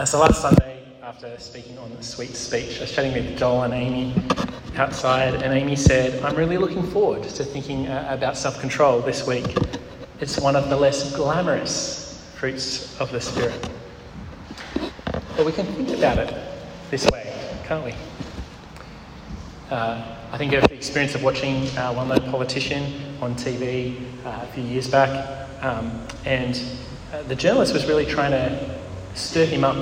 Uh, so last Sunday, after speaking on the sweet speech, I was chatting with Joel and Amy outside, and Amy said, I'm really looking forward to thinking uh, about self control this week. It's one of the less glamorous fruits of the Spirit. But we can think about it this way, can't we? Uh, I think of the experience of watching a well known politician on TV uh, a few years back, um, and uh, the journalist was really trying to stir him up.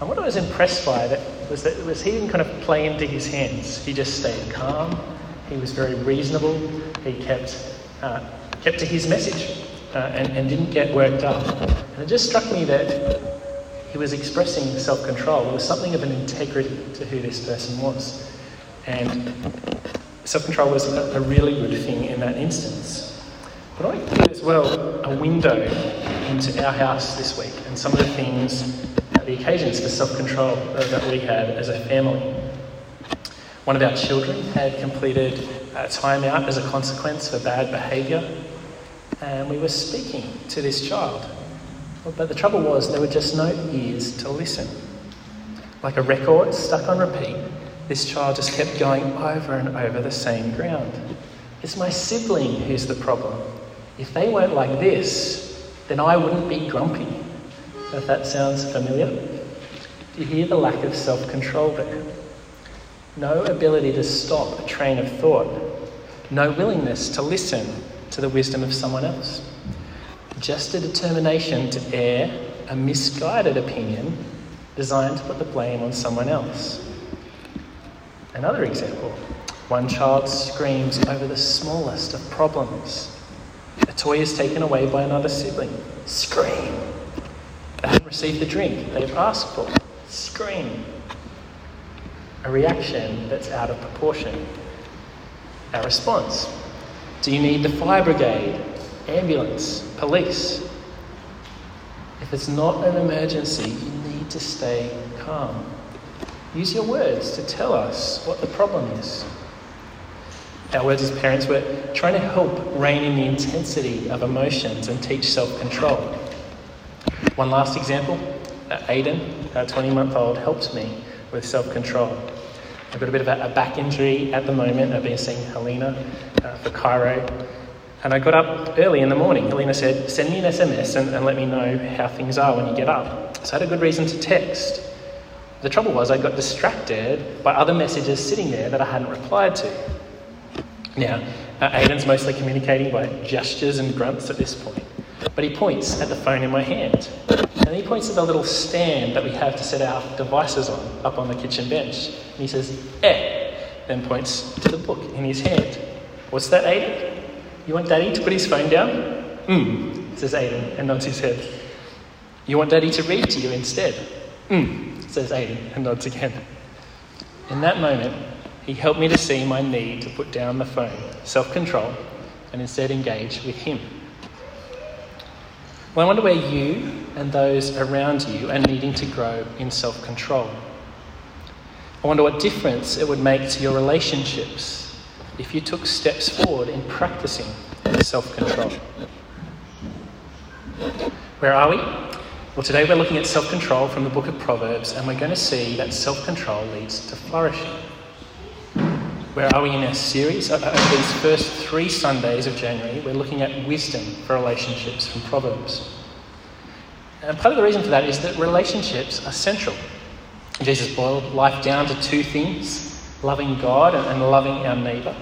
And what I was impressed by that was that was he didn't kind of play into his hands. He just stayed calm. He was very reasonable. He kept uh, kept to his message uh, and, and didn't get worked up. And it just struck me that he was expressing self-control. There was something of an integrity to who this person was. And self-control was a, a really good thing in that instance. But I think as well a window into our house this week and some of the things, the occasions for self-control uh, that we had as a family. One of our children had completed a timeout as a consequence for bad behaviour, and we were speaking to this child. But the trouble was, there were just no ears to listen. Like a record stuck on repeat, this child just kept going over and over the same ground. It's my sibling who's the problem. If they weren't like this, then I wouldn't be grumpy. If that sounds familiar, do you hear the lack of self control there? No ability to stop a train of thought, no willingness to listen to the wisdom of someone else, just a determination to air a misguided opinion designed to put the blame on someone else. Another example one child screams over the smallest of problems. A toy is taken away by another sibling. Scream. They haven't received the drink they've asked for. Scream. A reaction that's out of proportion. Our response Do you need the fire brigade, ambulance, police? If it's not an emergency, you need to stay calm. Use your words to tell us what the problem is. Our words as parents, we're trying to help rein in the intensity of emotions and teach self control. One last example uh, Aiden, our 20 month old, helps me with self control. I've got a bit of a, a, back injury at the moment. I've been seeing Helena uh, for chiro. And I got up early in the morning. Helena said, Send me an SMS and, and let me know how things are when you get up. So I had a good reason to text. The trouble was, I got distracted by other messages sitting there that I hadn't replied to. Now, uh, Aiden's mostly communicating by gestures and grunts at this point, but he points at the phone in my hand. And he points at the little stand that we have to set our devices on up on the kitchen bench. And he says, eh, then points to the book in his hand. What's that, Aiden? You want Daddy to put his phone down? Hmm, says Aiden and nods his head. You want Daddy to read to you instead? Hmm, says Aiden and nods again. In that moment, he helped me to see my need to put down the phone, self control, and instead engage with him. Well, I wonder where you and those around you are needing to grow in self control. I wonder what difference it would make to your relationships if you took steps forward in practicing self control. Where are we? Well, today we're looking at self control from the book of Proverbs, and we're going to see that self control leads to flourishing. Where are we in our series? Over these first three Sundays of January, we're looking at wisdom for relationships from Proverbs. And part of the reason for that is that relationships are central. Jesus boiled life down to two things loving God and loving our neighbour.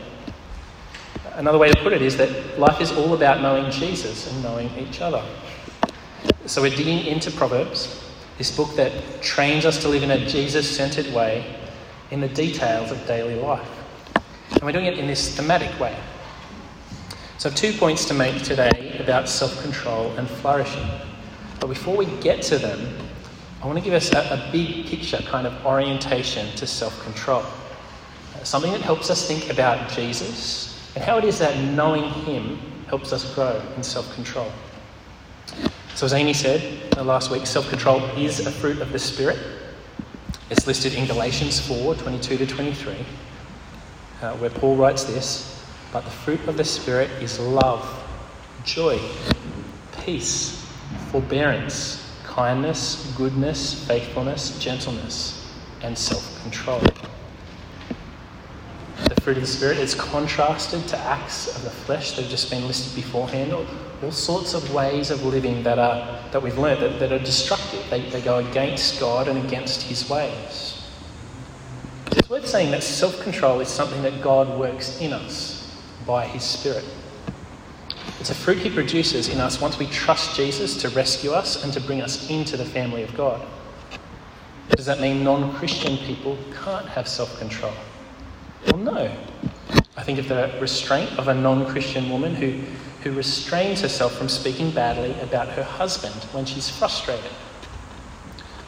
Another way to put it is that life is all about knowing Jesus and knowing each other. So we're digging into Proverbs, this book that trains us to live in a Jesus centered way in the details of daily life. And we're doing it in this thematic way. So two points to make today about self control and flourishing. But before we get to them, I want to give us a, a big picture kind of orientation to self control. Uh, something that helps us think about Jesus and how it is that knowing Him helps us grow in self control. So, as Amy said uh, last week, self control is a fruit of the Spirit. It's listed in Galatians 4 22 to 23, uh, where Paul writes this But the fruit of the Spirit is love, joy, peace, forbearance kindness, goodness, faithfulness, gentleness, and self control. The fruit of the Spirit is contrasted to acts of the flesh that have just been listed beforehand, all, all sorts of ways of living that, are, that we've learned that, that are destructive. They, they go against God and against His ways. It's worth saying that self control is something that God works in us by His Spirit. It's a fruit He produces in us once we trust Jesus to rescue us and to bring us into the family of God. Does that mean non Christian people can't have self control? Well, no. I think of the restraint of a non Christian woman who, who restrains herself from speaking badly about her husband when she's frustrated.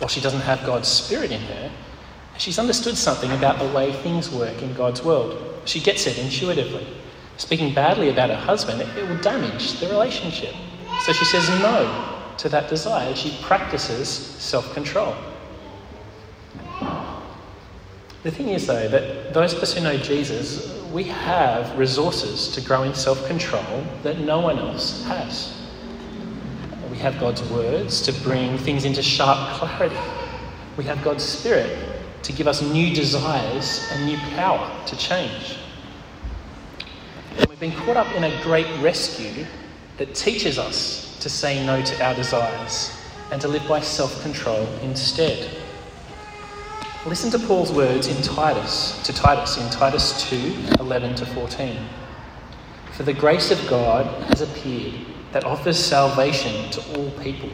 While she doesn't have God's Spirit in her, she's understood something about the way things work in God's world. She gets it intuitively. Speaking badly about her husband, it, will damage the relationship. So she says no to that desire. She practices self control. The thing is, though, that those of us who know Jesus, we have resources to grow in self control that no one else has. We have God's words to bring things into sharp clarity. We have God's Spirit to give us new desires and new power to change. And we've been caught up in a great rescue that teaches us to say no to our desires and to live by self control instead. Listen to Paul's words in Titus, to Titus in Titus 2 11 to 14. For the grace of God has appeared that offers salvation to all people.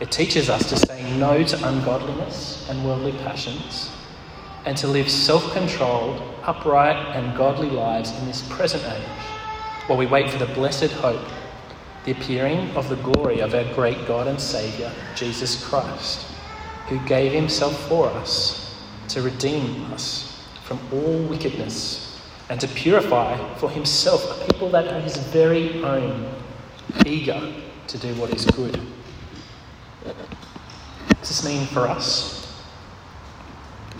It teaches us to say no to ungodliness and worldly passions and to live self controlled, upright, and godly lives in this present age while we wait for the blessed hope, the appearing of the glory of our great God and Saviour, Jesus Christ who gave himself for us to redeem us from all wickedness and to purify for himself a people that are his very own, eager to do what is good. What does this mean for us?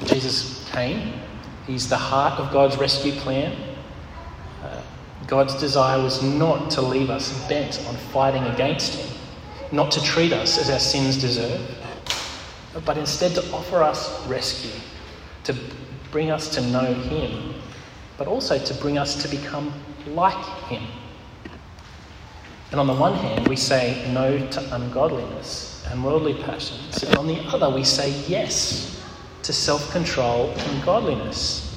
Jesus came, he's the heart of God's rescue plan. Uh, God's desire was not to leave us bent on fighting against him, not to treat us as our sins deserve but instead to offer us rescue, to bring us to know Him, but also to bring us to become like Him. And on the one hand, we say no to ungodliness and worldly passions, and on the other, we say yes to self control and godliness,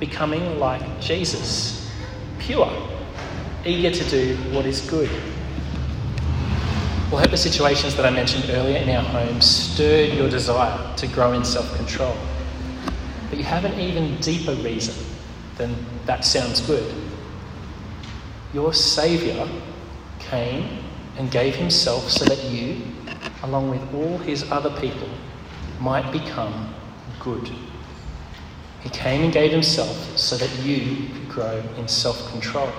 becoming like Jesus, pure, eager to do what is good. Well, hope the situations that I mentioned earlier in our homes stirred your desire to grow in self control. But you have an even deeper reason than that sounds good. Your Saviour came and gave Himself so that you, along with all His other people, might become good. He came and gave Himself so that you could grow in self control.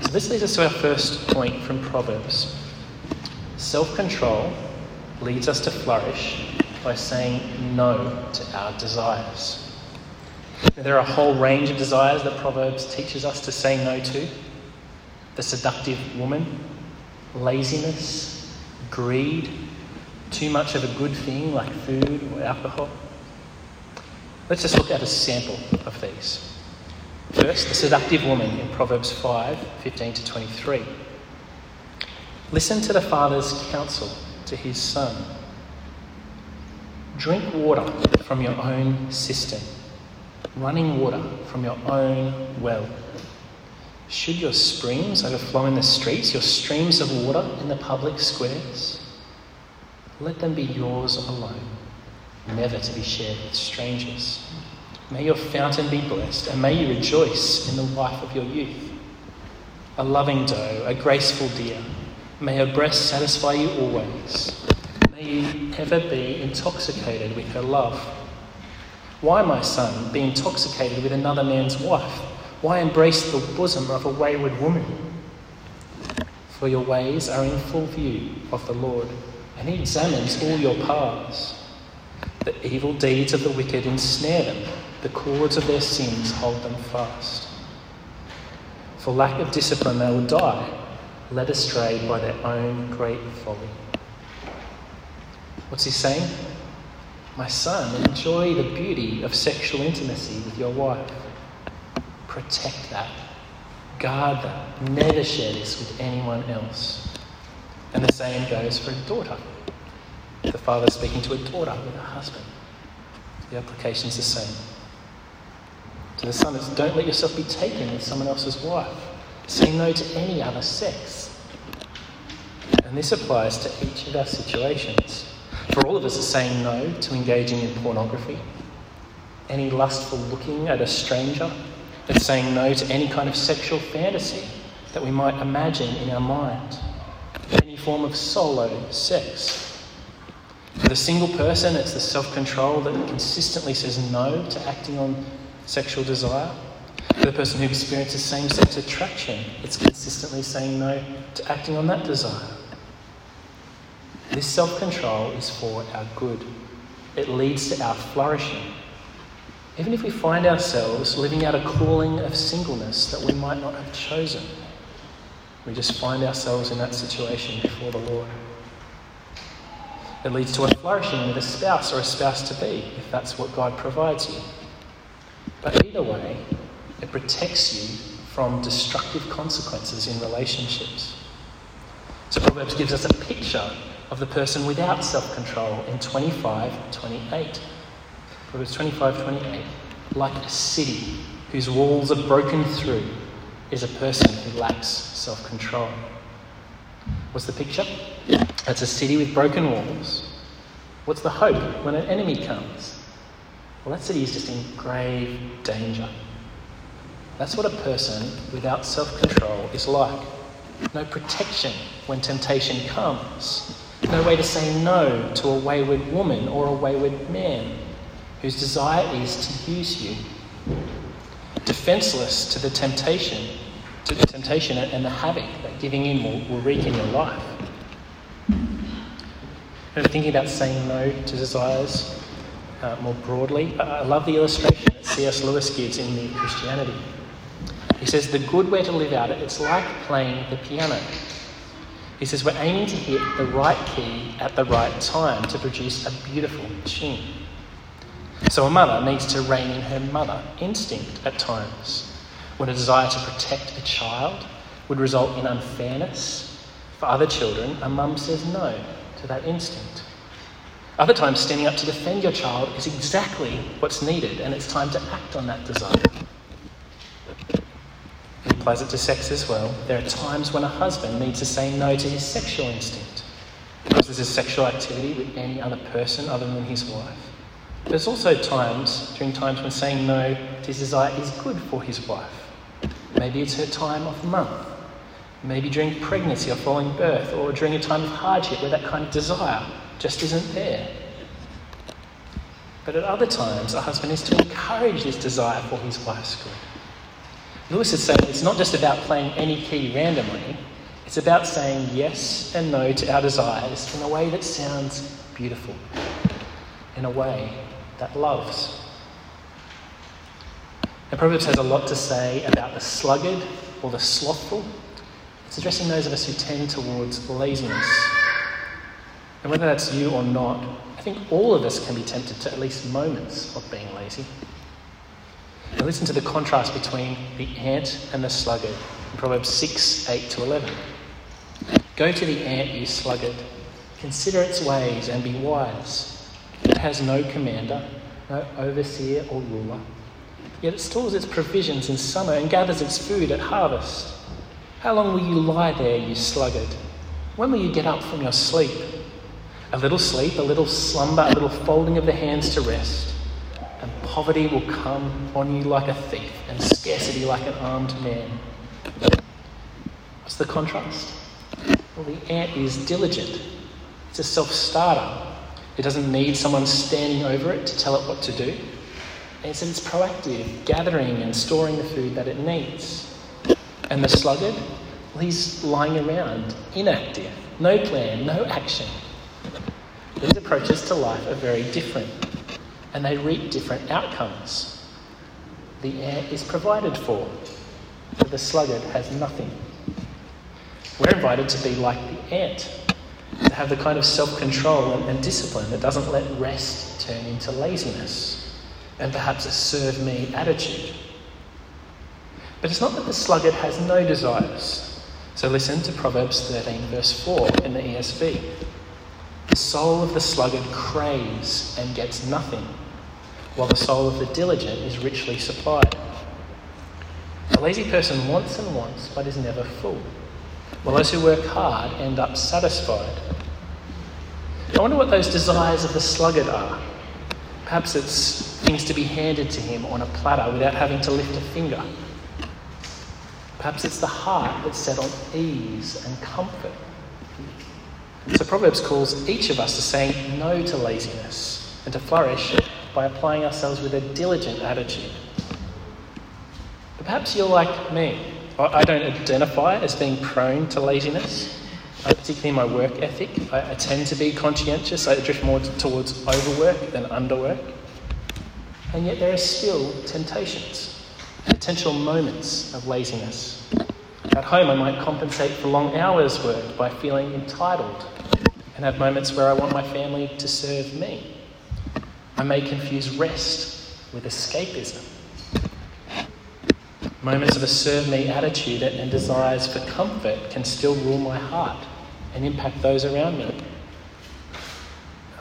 So this leads us to our first point from Proverbs. Self control leads us to flourish by saying no to our desires. There are a whole range of desires that Proverbs teaches us to say no to the seductive woman, laziness, greed, too much of a good thing like food or alcohol. Let's just look at a sample of these. First, the seductive woman in Proverbs 5 15 to 23. Listen to the father's counsel to his son. Drink water from your own cistern, running water from your own well. Should your springs overflow in the streets, your streams of water in the public squares? Let them be yours alone, never to be shared with strangers. May your fountain be blessed, and may you rejoice in the wife of your youth. A loving doe, a graceful deer, may her breast satisfy you always. May you ever be intoxicated with her love. Why, my son, be intoxicated with another man's wife? Why embrace the bosom of a wayward woman? For your ways are in full view of the Lord, and he examines all your paths. The evil deeds of the wicked ensnare them the cords of their sins hold them fast. For lack of discipline, they will die. led astray by their own great folly. What's he saying? My son, enjoy the beauty of sexual intimacy with your wife. Protect that. Guard that. Never share this with anyone else. And the same goes for a daughter. The father speaking to a daughter with a husband. The application is the same. To the son, it's don't let yourself be taken with someone else's wife. Say no to any other sex. And this applies to each of our situations. For all of us, it's saying no to engaging in pornography, any lustful looking at a stranger, it's saying no to any kind of sexual fantasy that we might imagine in our mind, any form of solo sex. For the single person, it's the self control that consistently says no to acting on sexual desire. For the person who experiences same sex attraction, it's consistently saying no to acting on that desire. This self control is for our good, it leads to our flourishing. Even if we find ourselves living out a calling of singleness that we might not have chosen, we just find ourselves in that situation before the Lord. It leads to a flourishing with a spouse or a spouse to be, if that's what God provides you. But either way, it protects you from destructive consequences in relationships. So Proverbs gives us a picture of the person without self control in 25 28. Proverbs 25 28. Like a city whose walls are broken through is a person who lacks self control. What's the picture? It's a city with broken walls. What's the hope when an enemy comes? Well, that city is just in grave danger. That's what a person without self control is like. No protection when temptation comes. No way to say no to a wayward woman or a wayward man whose desire is to use you. Defenseless to the temptation, to the temptation and the havoc that giving in will, will wreak in your life. And thinking about saying no to desires uh, more broadly, I love the illustration that C.S. Lewis gives in Mere Christianity. He says the good way to live out it, it's like playing the piano. He says we're aiming to hit the right key at the right time to produce a beautiful tune. So a mother needs to rein in her mother instinct at times. When a desire to protect a child would result in unfairness for other children, a mum says no to that instinct. Other times, standing up to defend your child is exactly what's needed, and it's time to act on that desire applies it to sex as well. There are times when a husband needs to say no to his sexual instinct because there's a sexual activity with any other person other than his wife. There's also times, during times when saying no to his desire is good for his wife. Maybe it's her time of month. Maybe during pregnancy or following birth, or during a time of hardship where that kind of desire just isn't there. But at other times, a husband is to encourage this desire for his wife's good. Lewis is saying it's not just about playing any key randomly, it's about saying yes and no to our desires in a way that sounds beautiful, in a way that loves. And Proverbs has a lot to say about the sluggard or the slothful. It's addressing those of us who tend towards laziness. And whether that's you or not, I think all of us can be tempted to at least moments of being lazy. Now listen to the contrast between the ant and the sluggard in Proverbs 6 8 to 11. Go to the ant, you sluggard. Consider its ways and be wise. Has no commander, no overseer or ruler. Yet it stores its provisions in summer and gathers its food at harvest. How long will you lie there, you sluggard? When will you get up from your sleep? A little sleep, a little slumber, a little folding of the hands to rest and poverty will come on you like a thief, and scarcity like an armed man. What's the contrast? Well, the ant is diligent, it's a self starter. It doesn't need someone standing over it to tell it what to do. And it's proactive, gathering and storing the food that it needs. And the sluggard, well, he's lying around, inactive, no plan, no action. These approaches to life are very different and they reap different outcomes. The ant is provided for, but the sluggard has nothing. We're invited to be like the ant, to have the kind of self control and, and discipline that doesn't let rest turn into laziness and perhaps a serve me attitude. But it's not that the sluggard has no desires. So listen to Proverbs 13, verse 4 in the ESV. The soul of the sluggard craves and gets nothing, while the soul of the diligent is richly supplied. A lazy person wants and wants, but is never full, while those who work hard end up satisfied. I wonder what those desires of the sluggard are. Perhaps it's things to be handed to him on a platter without having to lift a finger. Perhaps it's the heart that's set on ease and comfort. So Proverbs calls each of us to say no to laziness and to flourish by applying ourselves with a diligent attitude. But perhaps you're like me. I don't identify as being prone to laziness, uh, particularly in my work ethic. I, I tend to be conscientious. I drift more towards overwork than underwork. And yet there are still temptations, potential moments of laziness. At home, I might compensate for long hours worked by feeling entitled and have moments where I want my family to serve me. I may confuse rest with escapism. Moments of a serve me attitude and desires for comfort can still rule my heart and impact those around me.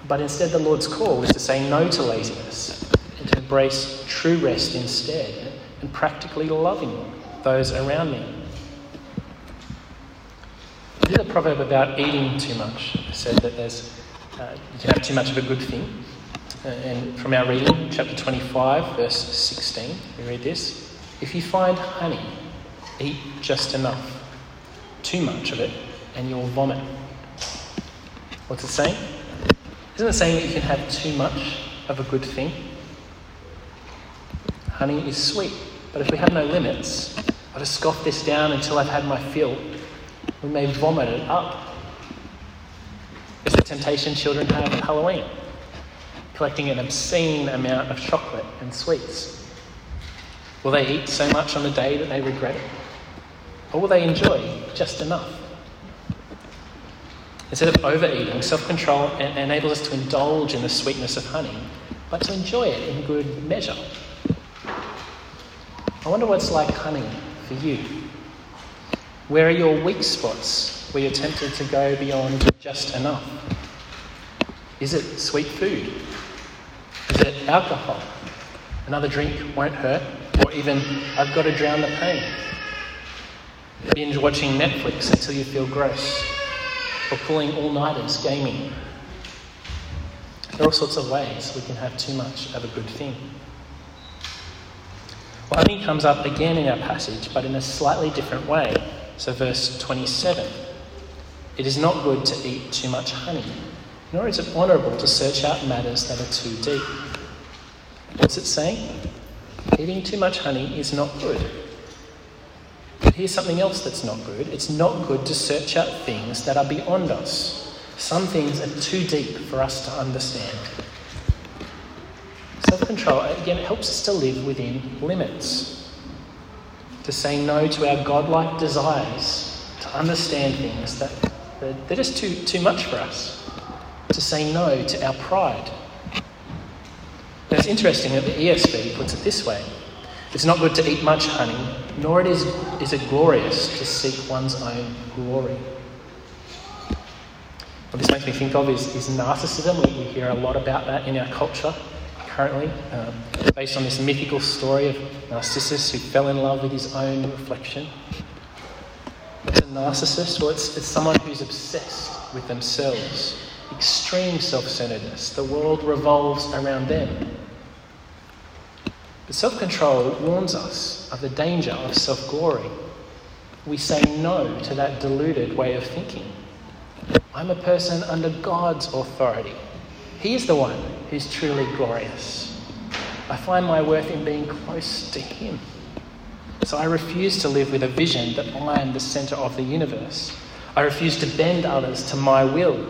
But instead, the Lord's call is to say no to laziness and to embrace true rest instead and practically loving those around me. This is a proverb about eating too much. It said that there's, uh, you can have too much of a good thing. Uh, and from our reading, chapter 25, verse 16, we read this If you find honey, eat just enough. Too much of it, and you'll vomit. What's it saying? Isn't it saying that you can have too much of a good thing? Honey is sweet, but if we have no limits, I'll just scoff this down until I've had my fill we may vomit it up. It's the temptation children have at Halloween, collecting an obscene amount of chocolate and sweets. Will they eat so much on the day that they regret it? Or will they enjoy just enough? Instead of overeating, self control enables us to indulge in the sweetness of honey, but to enjoy it in good measure. I wonder what's like honey for you. Where are your weak spots where you're tempted to go beyond just enough? Is it sweet food? Is it alcohol? Another drink won't hurt, or even I've got to drown the pain. Binge watching Netflix until you feel gross, or pulling all nighters gaming. There are all sorts of ways we can have too much of a good thing. Well, honey comes up again in our passage, but in a slightly different way. So, verse 27 It is not good to eat too much honey, nor is it honourable to search out matters that are too deep. What's it saying? Eating too much honey is not good. But here's something else that's not good it's not good to search out things that are beyond us. Some things are too deep for us to understand. Self control, again, it helps us to live within limits to say no to our godlike desires, to understand things that, that they're just too, too much for us, to say no to our pride. Now, it's interesting that the ESV puts it this way it's not good to eat much honey, nor it is, is it glorious to seek one's own glory. What this makes me think of is, is narcissism. We, we hear a lot about that in our culture currently, um, based on this mythical story of Narcissus who fell in love with his own reflection. What's a narcissist? Well, it's, it's someone who's obsessed with themselves, extreme self centeredness. The world revolves around them. Self control warns us of the danger of self glory. We say no to that deluded way of thinking. I'm a person under God's authority. He is the one who's truly glorious. I find my worth in being close to Him. So I refuse to live with a vision that I am the centre of the universe. I refuse to bend others to my will.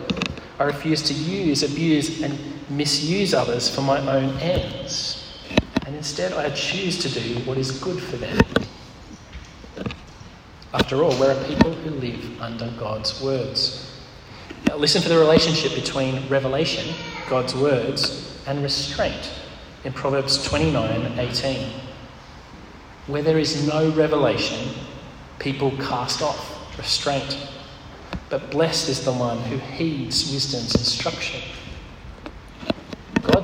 I refuse to use, abuse, and misuse others for my own ends. And instead, I choose to do what is good for them. After all, we're a people who live under God's words. Now, listen for the relationship between revelation, God's words, and restraint in Proverbs 29 18. Where there is no revelation, people cast off restraint. But blessed is the one who heeds wisdom's instruction.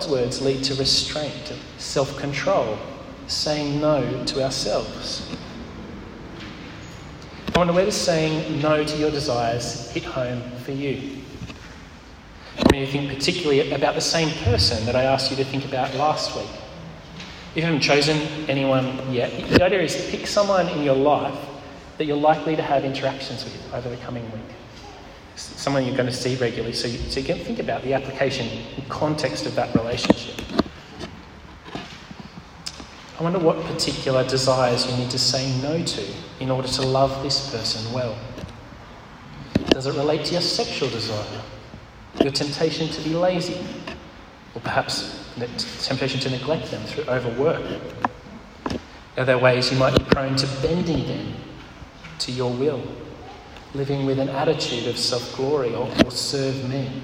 God's words lead to restraint, self control, saying no to ourselves. I wonder where does saying no to your desires hit home for you? I mean, you think particularly about the same person that I asked you to think about last week. If you haven't chosen anyone yet, the idea is pick someone in your life that you're likely to have interactions with over the coming week. Someone you're going to see regularly, so you, so you can think about the application and context of that relationship. I wonder what particular desires you need to say no to in order to love this person well. Does it relate to your sexual desire, your temptation to be lazy, or perhaps the temptation to neglect them through overwork? Are there ways you might be prone to bending them to your will, living with an attitude of self glory or, or serve me?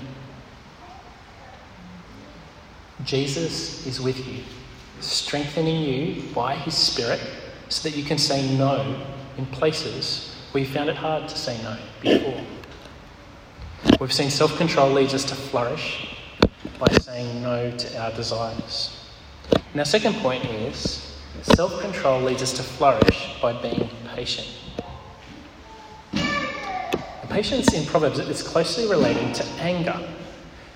Jesus is with you strengthening you by His Spirit so that you can say no in places where you found it hard to say no before. We've seen self control leads us to flourish by saying no to our desires. And our second point is self control leads us to flourish by being patient. Patience in Proverbs is closely related to anger.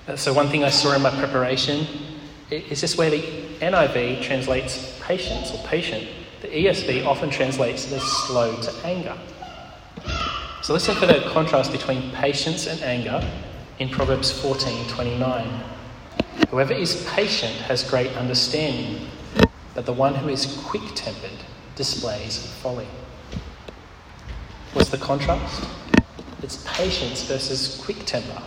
Uh, so, one thing I saw in my preparation is this where the NIV translates patience or patient. The ESV often translates as slow to anger. So listen for the contrast between patience and anger in Proverbs 14:29. Whoever is patient has great understanding, but the one who is quick-tempered displays folly. What's the contrast? It's patience versus quick temper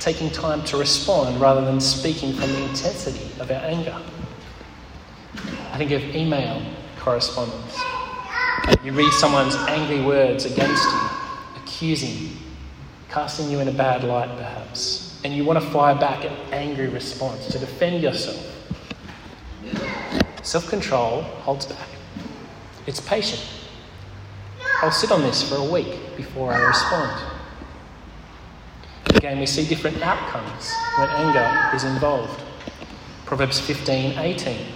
taking time to respond rather than speaking from the intensity of our anger. I think of email correspondence. You read someone's angry words against you, accusing, casting you in a bad light perhaps, and you want to fire back an angry response to defend yourself. Self control holds back, it's patient. I'll sit on this for a week before I respond. Again, we see different outcomes when anger is involved. Proverbs 15 18.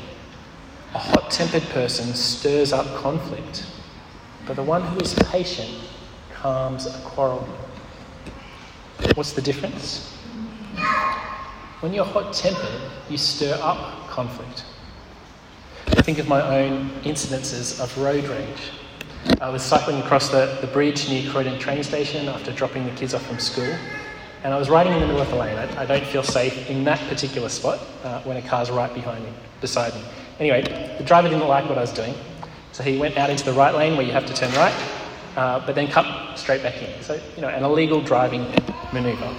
A hot tempered person stirs up conflict, but the one who is patient calms a quarrel. What's the difference? When you're hot tempered, you stir up conflict. I think of my own incidences of road rage. I was cycling across the, the bridge near Croydon train station after dropping the kids off from school, and I was riding in the middle of the lane. I, I don't feel safe in that particular spot uh, when a car's right behind me, beside me. Anyway, the driver didn't like what I was doing, so he went out into the right lane where you have to turn right, uh, but then cut straight back in. So, you know, an illegal driving manoeuvre.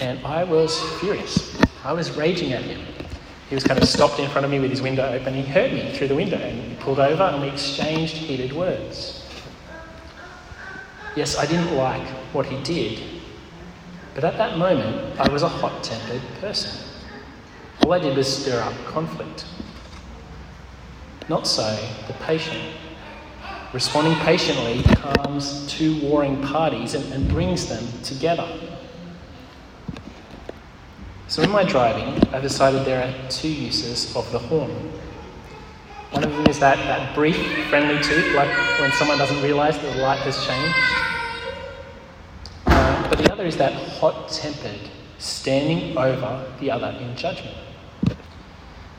And I was furious. I was raging at him. He was kind of stopped in front of me with his window open. He heard me through the window and he pulled over and we exchanged heated words. Yes, I didn't like what he did, but at that moment, I was a hot tempered person. All I did was stir up conflict. Not so the patient. Responding patiently calms two warring parties and, and brings them together. So, in my driving, I've decided there are two uses of the horn. One of them is that, that brief, friendly toot, like when someone doesn't realise that the light has changed uh, but the other is that hot tempered, standing over the other in judgment.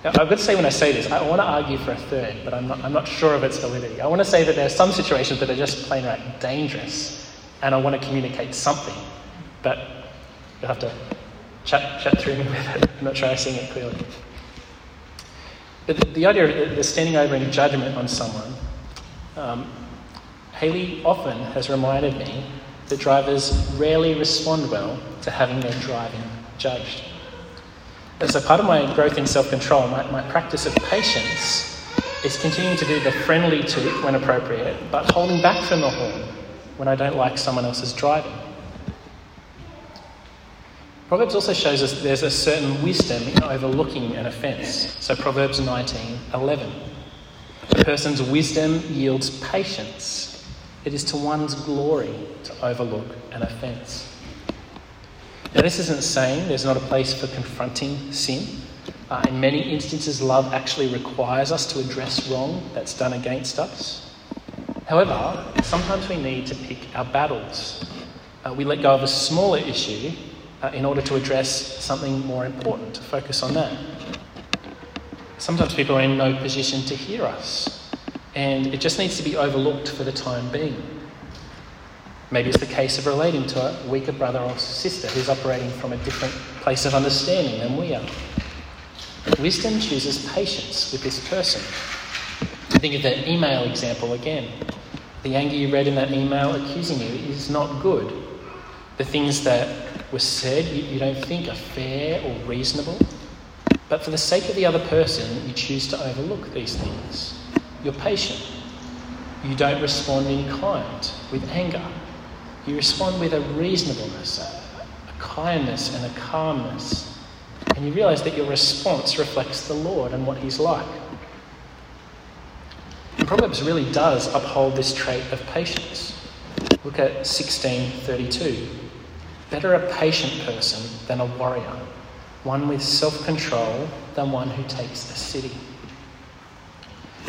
Now, I've got to say when I say this, I want to argue for a third, but I'm not, I'm not sure of its validity. I want to say that there are some situations that are just plain out dangerous, and I want to communicate something, but you'll have to chat, chat through me with it. I'm not sure I'm seeing it clearly. But the, the idea of the standing over in judgment on someone, um, Haley often has reminded me that drivers rarely respond well to having their driving judged. And so, part of my growth in self control, my, my practice of patience, is continuing to do the friendly toot when appropriate, but holding back from the horn when I don't like someone else's driving. Proverbs also shows us there's a certain wisdom in overlooking an offence. So Proverbs 19 11. A person's wisdom yields patience. It is to one's glory to overlook an offence. Now, this isn't saying there's not a place for confronting sin. Uh, in many instances, love actually requires us to address wrong that's done against us. However, sometimes we need to pick our battles. Uh, we let go of a smaller issue uh, in order to address something more important, to focus on that. Sometimes people are in no position to hear us, and it just needs to be overlooked for the time being. Maybe it's the case of relating to a weaker brother or sister who's operating from a different place of understanding than we are. Wisdom chooses patience with this person. Think of that email example again. The anger you read in that email accusing you is not good. The things that were said you, you don't think are fair or reasonable. But for the sake of the other person, you choose to overlook these things. You're patient. You don't respond in kind, with anger. You respond with a reasonableness, a, a kindness, and a calmness. And you realize that your response reflects the Lord and what He's like. And Proverbs really does uphold this trait of patience. Look at 1632. Better a patient person than a warrior, one with self control than one who takes a city.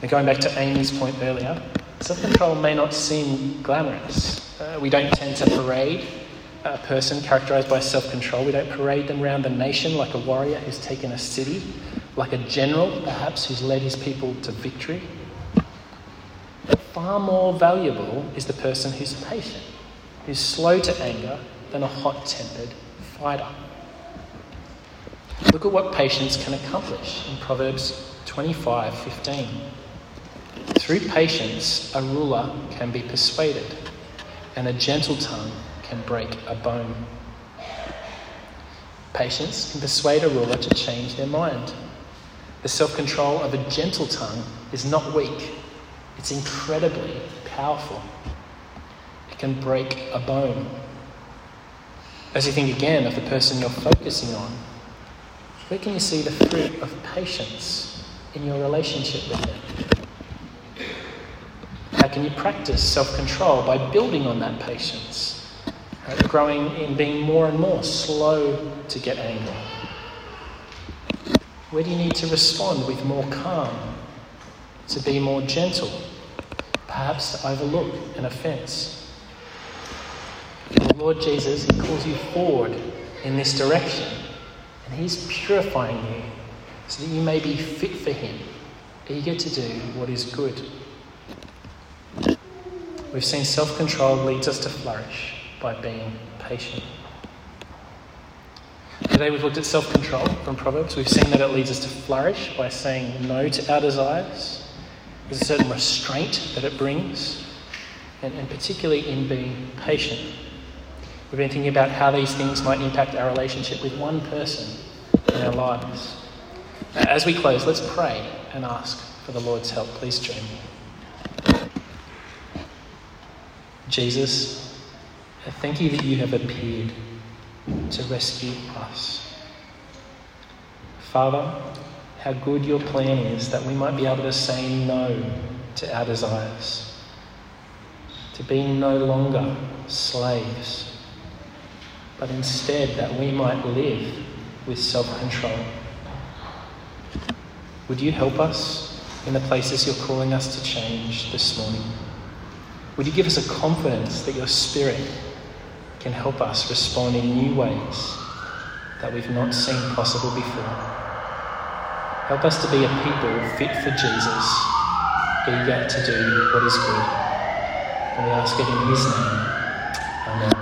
And going back to Amy's point earlier, self control may not seem glamorous. Uh, we don't tend to parade a person characterized by self control. We don't parade them around the nation like a warrior who's taken a city, like a general, perhaps, who's led his people to victory. But far more valuable is the person who's patient, who's slow to anger, than a hot tempered fighter. Look at what patience can accomplish in Proverbs 25 15. Through patience, a ruler can be persuaded, and a gentle tongue can break a bone. Patience can persuade a ruler to change their mind. The self control of a gentle tongue is not weak, it's incredibly powerful. It can break a bone. As you think again of the person you're focusing on, where can you see the fruit of patience in your relationship with them? How can you practice self control by building on that patience, right? growing in being more and more slow to get angry? Where do you need to respond with more calm, to be more gentle, perhaps to overlook an offence? Lord Jesus, He calls you forward in this direction. And He's purifying you so that you may be fit for Him, eager to do what is good. We've seen self control leads us to flourish by being patient. Today we've looked at self control from Proverbs. We've seen that it leads us to flourish by saying no to our desires. There's a certain restraint that it brings, and, and particularly in being patient. We've been thinking about how these things might impact our relationship with one person in our lives. As we close, let's pray and ask for the Lord's help. Please join me. Jesus, thank you that you have appeared to rescue us. Father, how good your plan is that we might be able to say no to our desires, to be no longer slaves but instead that we might live with self control. Would you help us in the places you're calling us to change this morning? Would you give us a confidence that your Spirit can help us respond in new ways that we've not seen possible before? Help us to be a people fit for Jesus, eager to do what is good. And we ask it in His name. Amen.